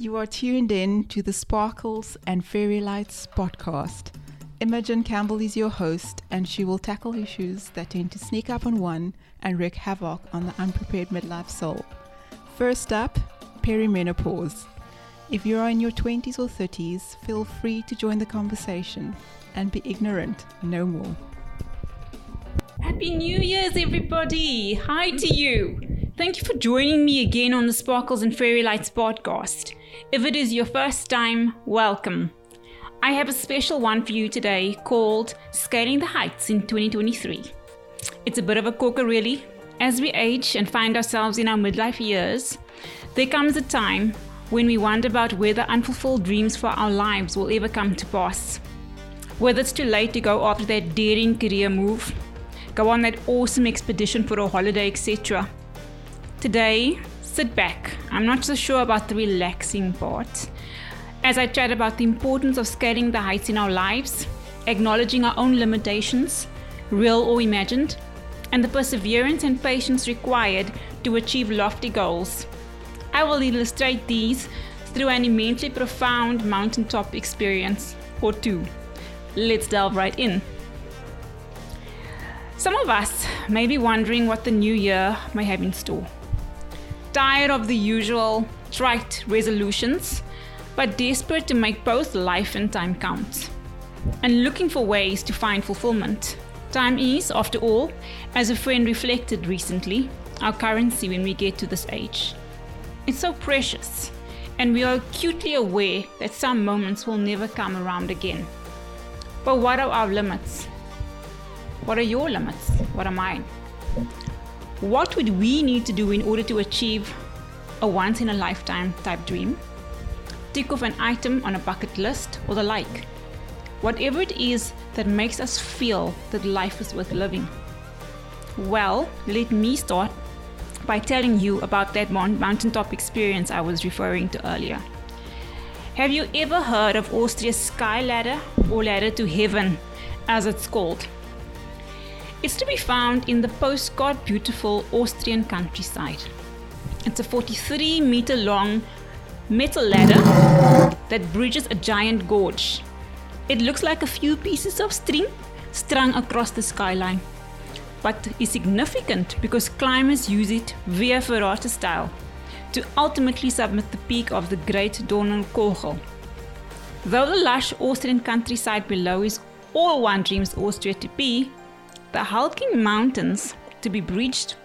You are tuned in to the Sparkles and Fairy Lights podcast. Imogen Campbell is your host, and she will tackle issues that tend to sneak up on one and wreak havoc on the unprepared midlife soul. First up, perimenopause. If you are in your 20s or 30s, feel free to join the conversation and be ignorant no more. Happy New Year's, everybody! Hi to you! Thank you for joining me again on the Sparkles and Fairy Lights podcast. If it is your first time, welcome. I have a special one for you today called Scaling the Heights in 2023. It's a bit of a corker, really. As we age and find ourselves in our midlife years, there comes a time when we wonder about whether unfulfilled dreams for our lives will ever come to pass. Whether it's too late to go after that daring career move, go on that awesome expedition for a holiday, etc. Today, sit back. I'm not so sure about the relaxing part as I chat about the importance of scaling the heights in our lives, acknowledging our own limitations, real or imagined, and the perseverance and patience required to achieve lofty goals. I will illustrate these through an immensely profound mountaintop experience or two. Let's delve right in. Some of us may be wondering what the new year may have in store. Tired of the usual trite resolutions but desperate to make both life and time count, and looking for ways to find fulfillment. Time is, after all, as a friend reflected recently, our currency when we get to this age. It's so precious, and we are acutely aware that some moments will never come around again. But what are our limits? What are your limits? What are mine? What would we need to do in order to achieve a once in a lifetime type dream? tick off an item on a bucket list, or the like. Whatever it is that makes us feel that life is worth living. Well, let me start by telling you about that mountaintop experience I was referring to earlier. Have you ever heard of Austria's Sky Ladder or Ladder to Heaven, as it's called? It's to be found in the postcard beautiful Austrian countryside. It's a 43 meter long metal ladder that bridges a giant gorge. It looks like a few pieces of string strung across the skyline, but is significant because climbers use it via ferrata style to ultimately summit the peak of the Great Donnerkogel. Though the lush Austrian countryside below is all one dreams Austria to be, the hulking mountains to be bridged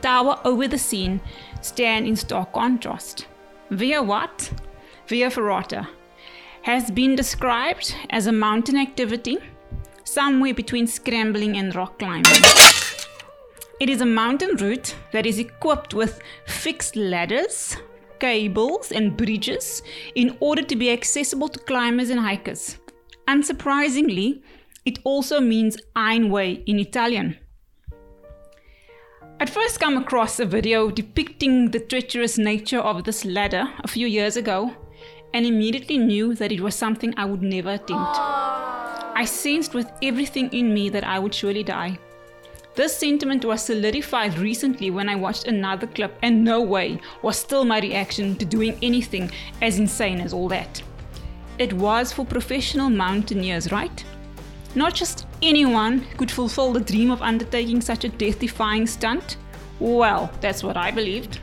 tower over the scene stand in stark contrast. Via what? Via Ferrata has been described as a mountain activity somewhere between scrambling and rock climbing. It is a mountain route that is equipped with fixed ladders, cables, and bridges in order to be accessible to climbers and hikers. Unsurprisingly, it also means iron way in Italian. I'd first come across a video depicting the treacherous nature of this ladder a few years ago and immediately knew that it was something I would never attempt. I sensed with everything in me that I would surely die. This sentiment was solidified recently when I watched another clip, and no way was still my reaction to doing anything as insane as all that. It was for professional mountaineers, right? Not just anyone could fulfill the dream of undertaking such a death defying stunt? Well, that's what I believed.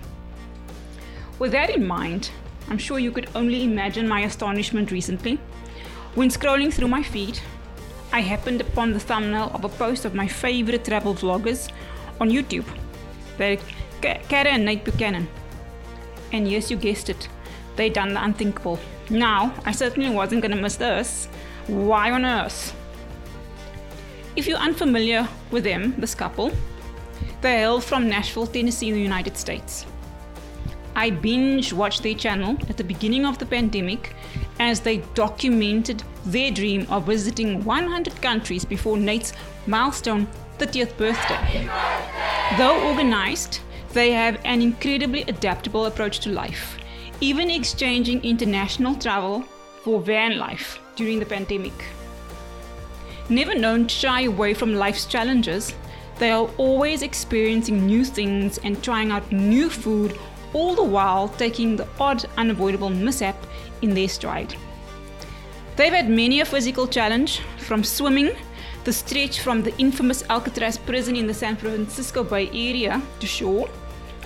With that in mind, I'm sure you could only imagine my astonishment recently. When scrolling through my feed, I happened upon the thumbnail of a post of my favorite travel vloggers on YouTube. They're Kara and Nate Buchanan. And yes, you guessed it, they done the unthinkable. Now, I certainly wasn't gonna miss this. Why on earth? If you're unfamiliar with them, this couple, they hail from Nashville, Tennessee, in the United States. I binge watched their channel at the beginning of the pandemic as they documented their dream of visiting 100 countries before Nate's milestone 30th birthday. birthday. Though organized, they have an incredibly adaptable approach to life, even exchanging international travel for van life during the pandemic. Never known to shy away from life's challenges, they are always experiencing new things and trying out new food all the while taking the odd, unavoidable mishap in their stride. They've had many a physical challenge, from swimming, the stretch from the infamous Alcatraz prison in the San Francisco Bay Area to shore,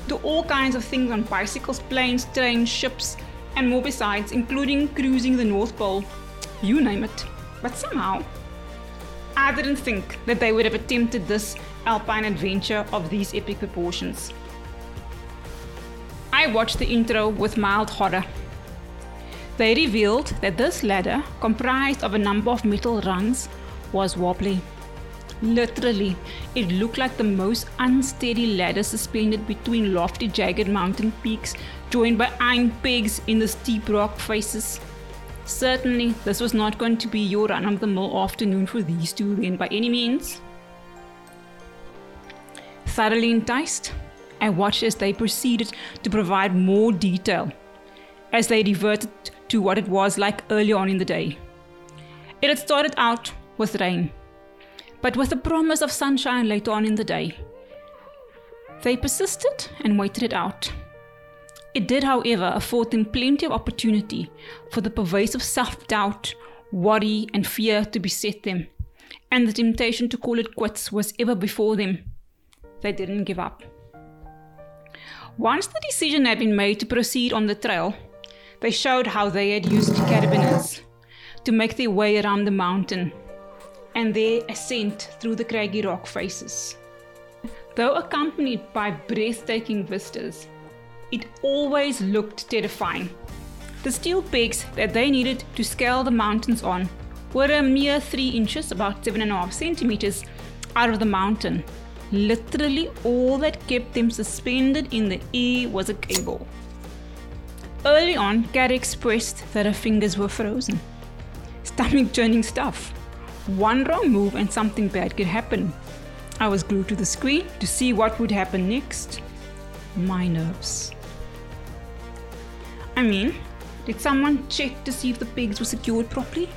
to all kinds of things on bicycles, planes, trains, ships, and more besides, including cruising the North Pole. You name it. But somehow, I didn't think that they would have attempted this alpine adventure of these epic proportions. I watched the intro with mild horror. They revealed that this ladder, comprised of a number of metal rungs, was wobbly. Literally, it looked like the most unsteady ladder suspended between lofty, jagged mountain peaks, joined by iron pegs in the steep rock faces. Certainly, this was not going to be your run of the mill afternoon for these two then by any means. Thoroughly enticed, I watched as they proceeded to provide more detail as they reverted to what it was like earlier on in the day. It had started out with rain, but with the promise of sunshine later on in the day. They persisted and waited it out. It did, however, afford them plenty of opportunity for the pervasive self doubt, worry, and fear to beset them, and the temptation to call it quits was ever before them. They didn't give up. Once the decision had been made to proceed on the trail, they showed how they had used carabiners to make their way around the mountain and their ascent through the craggy rock faces. Though accompanied by breathtaking vistas, it always looked terrifying. The steel pegs that they needed to scale the mountains on were a mere 3 inches, about 7.5 centimeters, out of the mountain. Literally, all that kept them suspended in the air was a cable. Early on, Kara expressed that her fingers were frozen. Stomach churning stuff. One wrong move and something bad could happen. I was glued to the screen to see what would happen next. My nerves. I mean, did someone check to see if the pigs were secured properly?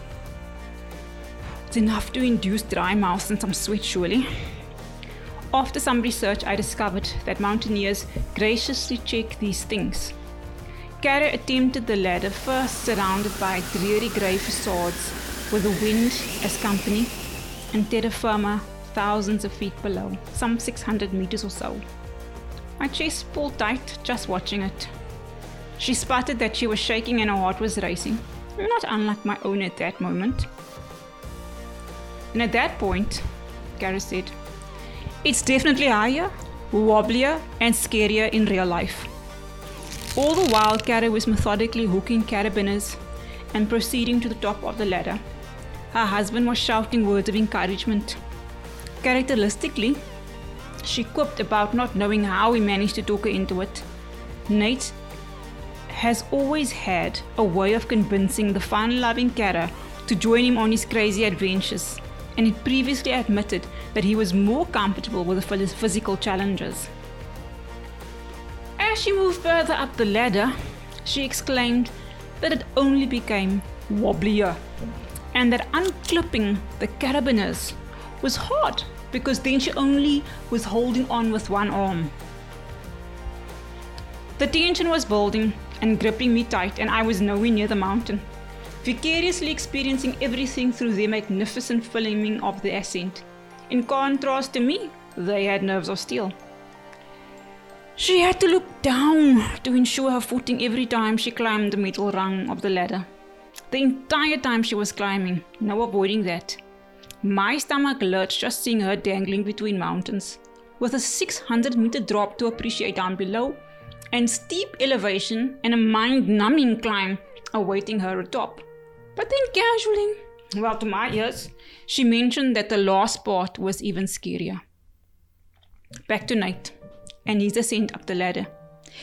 It's enough to induce dry mouth and some sweat, surely. After some research, I discovered that mountaineers graciously check these things. Kara attempted the ladder first surrounded by dreary grey facades with the wind as company and terra firma thousands of feet below, some 600 meters or so. My chest pulled tight just watching it. She spotted that she was shaking and her heart was racing, not unlike my own at that moment. And at that point, Kara said, It's definitely higher, wobblier, and scarier in real life. All the while, Kara was methodically hooking carabiners and proceeding to the top of the ladder. Her husband was shouting words of encouragement. Characteristically, she quipped about not knowing how he managed to talk her into it. Nate has always had a way of convincing the fun loving Kara to join him on his crazy adventures, and he previously admitted that he was more comfortable with the physical challenges. As she moved further up the ladder, she exclaimed that it only became wobblier and that unclipping the carabiners was hard because then she only was holding on with one arm. The tension was building and gripping me tight, and I was nowhere near the mountain, vicariously experiencing everything through their magnificent filming of the ascent. In contrast to me, they had nerves of steel. She had to look down to ensure her footing every time she climbed the middle rung of the ladder. The entire time she was climbing, no avoiding that. My stomach lurched just seeing her dangling between mountains, with a 600 meter drop to appreciate down below, and steep elevation and a mind numbing climb awaiting her atop. But then casually, well, to my ears, she mentioned that the last part was even scarier. Back to Nate and his ascent up the ladder.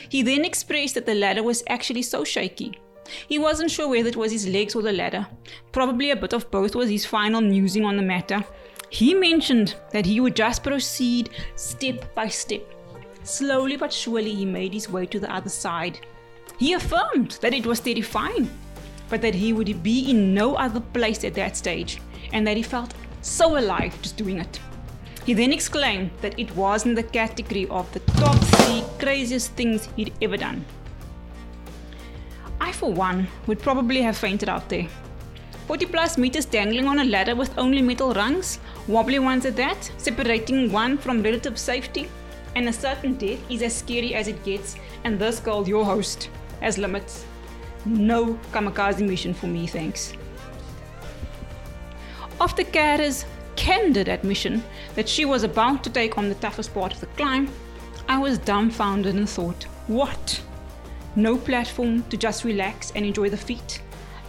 He then expressed that the ladder was actually so shaky. He wasn't sure whether it was his legs or the ladder. Probably a bit of both was his final musing on the matter. He mentioned that he would just proceed step by step. Slowly but surely, he made his way to the other side. He affirmed that it was terrifying, but that he would be in no other place at that stage, and that he felt so alive just doing it. He then exclaimed that it was in the category of the top three craziest things he'd ever done. I, for one, would probably have fainted out there. 40 plus meters dangling on a ladder with only metal rungs, wobbly ones at that, separating one from relative safety, and a certain death is as scary as it gets, and this girl, your host, has limits. No kamikaze mission for me, thanks. After Kara's candid admission that she was about to take on the toughest part of the climb, I was dumbfounded and thought, what? No platform to just relax and enjoy the feat?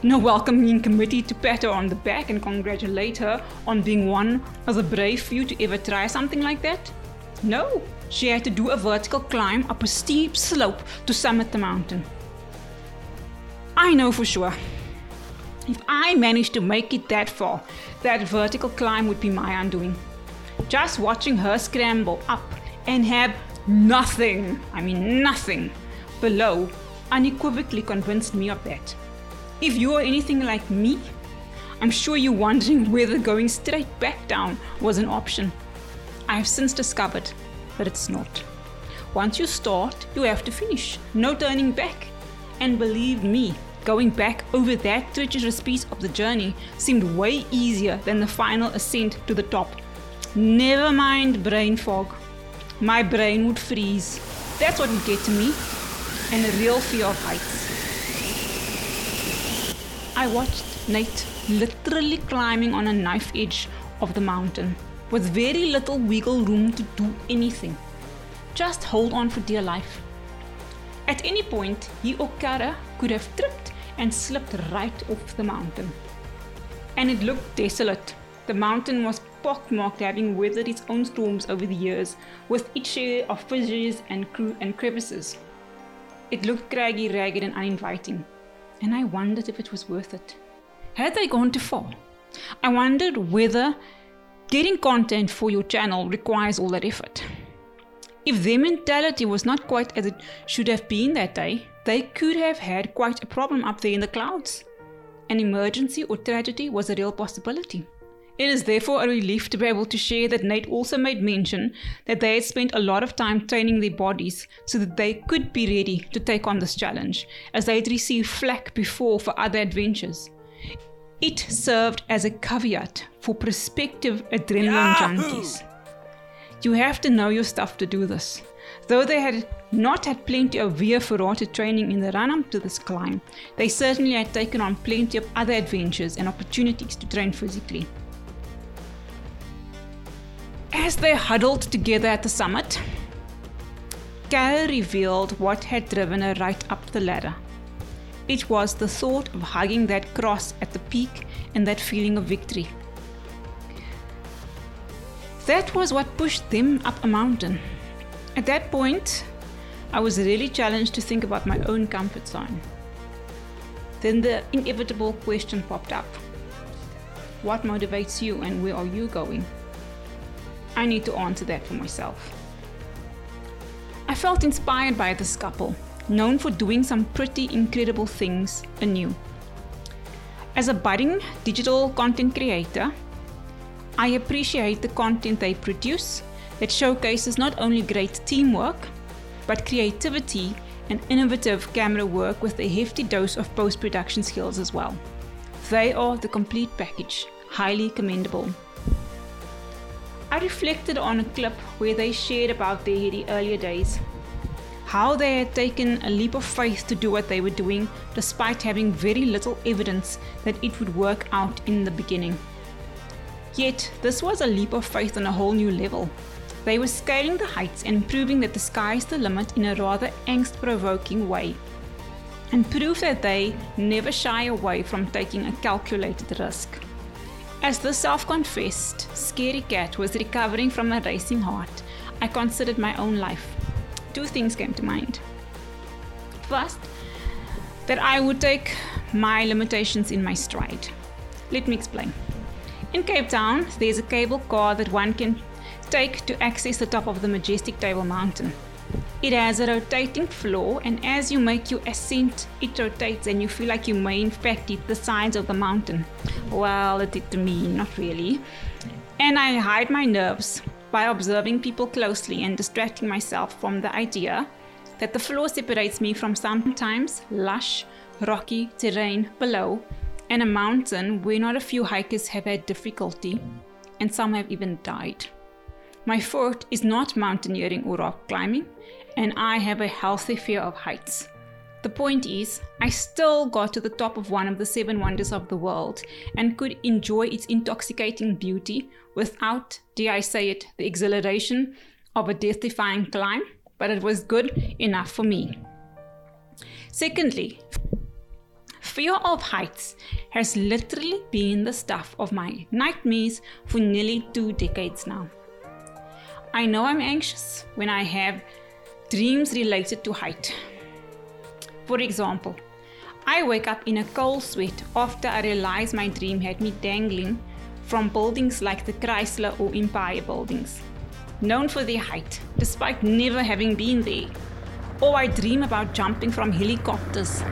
No welcoming committee to pat her on the back and congratulate her on being one of the brave few to ever try something like that? No, she had to do a vertical climb up a steep slope to summit the mountain. I know for sure. If I managed to make it that far, that vertical climb would be my undoing. Just watching her scramble up and have nothing, I mean nothing, below unequivocally convinced me of that. If you are anything like me, I'm sure you're wondering whether going straight back down was an option. I have since discovered that it's not. Once you start, you have to finish. No turning back. And believe me, going back over that treacherous piece of the journey seemed way easier than the final ascent to the top. Never mind brain fog. My brain would freeze. That's what would get to me. And a real fear of heights. I watched Nate literally climbing on a knife edge of the mountain with very little wiggle room to do anything. Just hold on for dear life. At any point, he or Kara could have tripped and slipped right off the mountain. And it looked desolate. The mountain was pockmarked, having weathered its own storms over the years, with its share of fissures and, cre- and crevices. It looked craggy, ragged, and uninviting and I wondered if it was worth it. Had they gone too far? I wondered whether getting content for your channel requires all that effort. If their mentality was not quite as it should have been that day, they could have had quite a problem up there in the clouds. An emergency or tragedy was a real possibility. It is therefore a relief to be able to share that Nate also made mention that they had spent a lot of time training their bodies so that they could be ready to take on this challenge, as they had received flack before for other adventures. It served as a caveat for prospective adrenaline junkies. You have to know your stuff to do this. Though they had not had plenty of Via Ferrata training in the run up to this climb, they certainly had taken on plenty of other adventures and opportunities to train physically. As they huddled together at the summit, Cal revealed what had driven her right up the ladder. It was the thought of hugging that cross at the peak and that feeling of victory. That was what pushed them up a mountain. At that point, I was really challenged to think about my own comfort zone. Then the inevitable question popped up What motivates you and where are you going? I need to answer that for myself. I felt inspired by this couple, known for doing some pretty incredible things anew. As a budding digital content creator, I appreciate the content they produce that showcases not only great teamwork, but creativity and innovative camera work with a hefty dose of post production skills as well. They are the complete package, highly commendable. I reflected on a clip where they shared about their earlier days. How they had taken a leap of faith to do what they were doing despite having very little evidence that it would work out in the beginning. Yet, this was a leap of faith on a whole new level. They were scaling the heights and proving that the sky is the limit in a rather angst provoking way. And proof that they never shy away from taking a calculated risk. As the self confessed scary cat was recovering from a racing heart, I considered my own life. Two things came to mind. First, that I would take my limitations in my stride. Let me explain. In Cape Town, there's a cable car that one can take to access the top of the majestic Table Mountain. It has a rotating floor, and as you make your ascent, it rotates, and you feel like you may in fact hit the sides of the mountain. Well, it did to me, not really. And I hide my nerves by observing people closely and distracting myself from the idea that the floor separates me from sometimes lush, rocky terrain below and a mountain where not a few hikers have had difficulty and some have even died. My forte is not mountaineering or rock climbing, and I have a healthy fear of heights. The point is, I still got to the top of one of the seven wonders of the world and could enjoy its intoxicating beauty without, dare I say it, the exhilaration of a death defying climb, but it was good enough for me. Secondly, fear of heights has literally been the stuff of my nightmares for nearly two decades now. I know I'm anxious when I have dreams related to height for example, I wake up in a cold sweat after I realize my dream had me dangling from buildings like the Chrysler or Empire buildings, known for their height, despite never having been there. Or I dream about jumping from helicopters,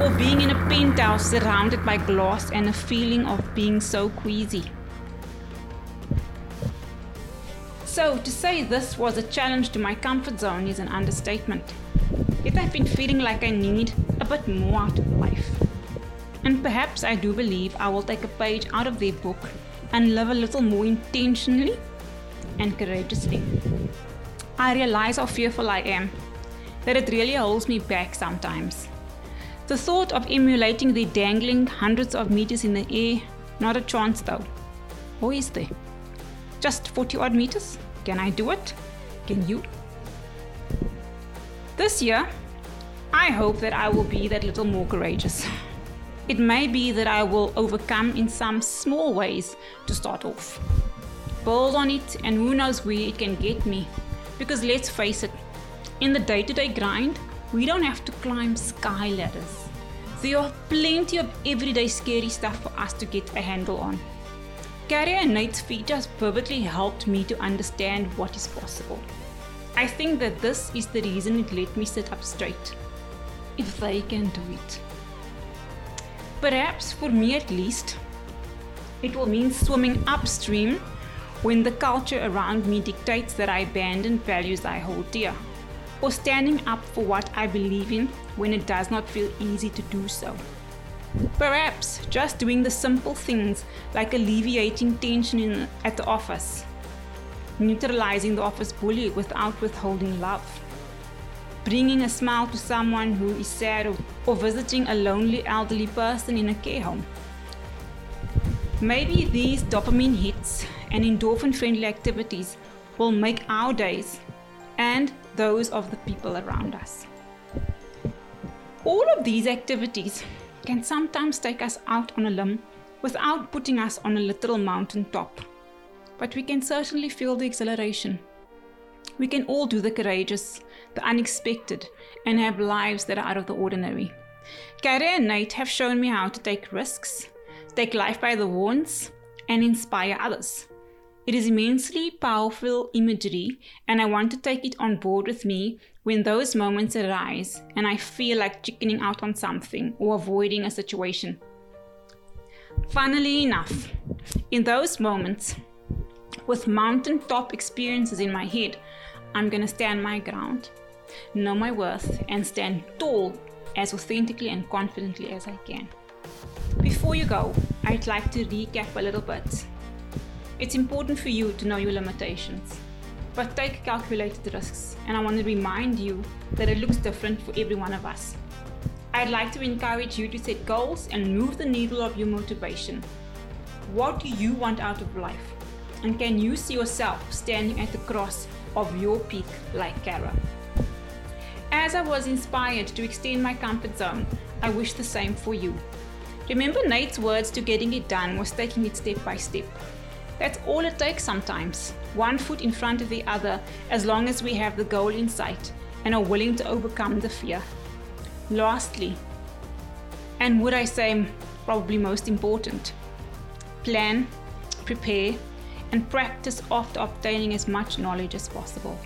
or being in a penthouse surrounded by glass and a feeling of being so queasy. So, to say this was a challenge to my comfort zone is an understatement. Yet I've been feeling like I need a bit more out of life. And perhaps I do believe I will take a page out of their book and live a little more intentionally and courageously. I realize how fearful I am, that it really holds me back sometimes. The thought of emulating the dangling hundreds of meters in the air, not a chance though. Or is there? Just 40 odd meters? Can I do it? Can you? This year, I hope that I will be that little more courageous. It may be that I will overcome in some small ways to start off. Build on it, and who knows where it can get me. Because let's face it, in the day to day grind, we don't have to climb sky ladders. There are plenty of everyday scary stuff for us to get a handle on. Kara and Nate's features perfectly helped me to understand what is possible. I think that this is the reason it let me sit up straight. If they can do it. Perhaps for me at least, it will mean swimming upstream when the culture around me dictates that I abandon values I hold dear, or standing up for what I believe in when it does not feel easy to do so. Perhaps just doing the simple things like alleviating tension in, at the office, neutralizing the office bully without withholding love, bringing a smile to someone who is sad, or, visiting a lonely elderly person in a care home. Maybe these dopamine hits and endorphin friendly activities will make our days and those of the people around us. All of these activities can sometimes take us out on a limb without putting us on a literal mountain top. But we can certainly feel the exhilaration. We can all do the courageous, the unexpected, and have lives that are out of the ordinary. Kara and Nate have shown me how to take risks, take life by the horns, and inspire others. It is immensely powerful imagery, and I want to take it on board with me when those moments arise and I feel like chickening out on something or avoiding a situation. Funnily enough, in those moments, with mountaintop experiences in my head, I'm gonna stand my ground, know my worth, and stand tall as authentically and confidently as I can. Before you go, I'd like to recap a little bit. It's important for you to know your limitations but take calculated risks. And I want to remind you that it looks different for every one of us. I'd like to encourage you to set goals and move the needle of your motivation. What do you want out of life? And can you see yourself standing at the cross of your peak like Kara? As I was inspired to extend my comfort zone, I wish the same for you. Remember Nate's words to getting it done was taking it step by step. That's all it takes sometimes, one foot in front of the other, as long as we have the goal in sight and are willing to overcome the fear. Lastly, and would I say probably most important, plan, prepare, and practice after obtaining as much knowledge as possible.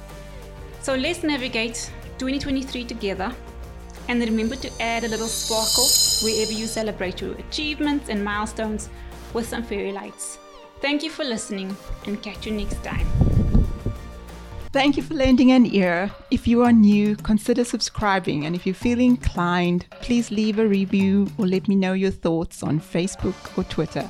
So let's navigate 2023 together and remember to add a little sparkle wherever you celebrate your achievements and milestones with some fairy lights. Thank you for listening and catch you next time. Thank you for lending an ear. If you are new, consider subscribing. And if you feel inclined, please leave a review or let me know your thoughts on Facebook or Twitter.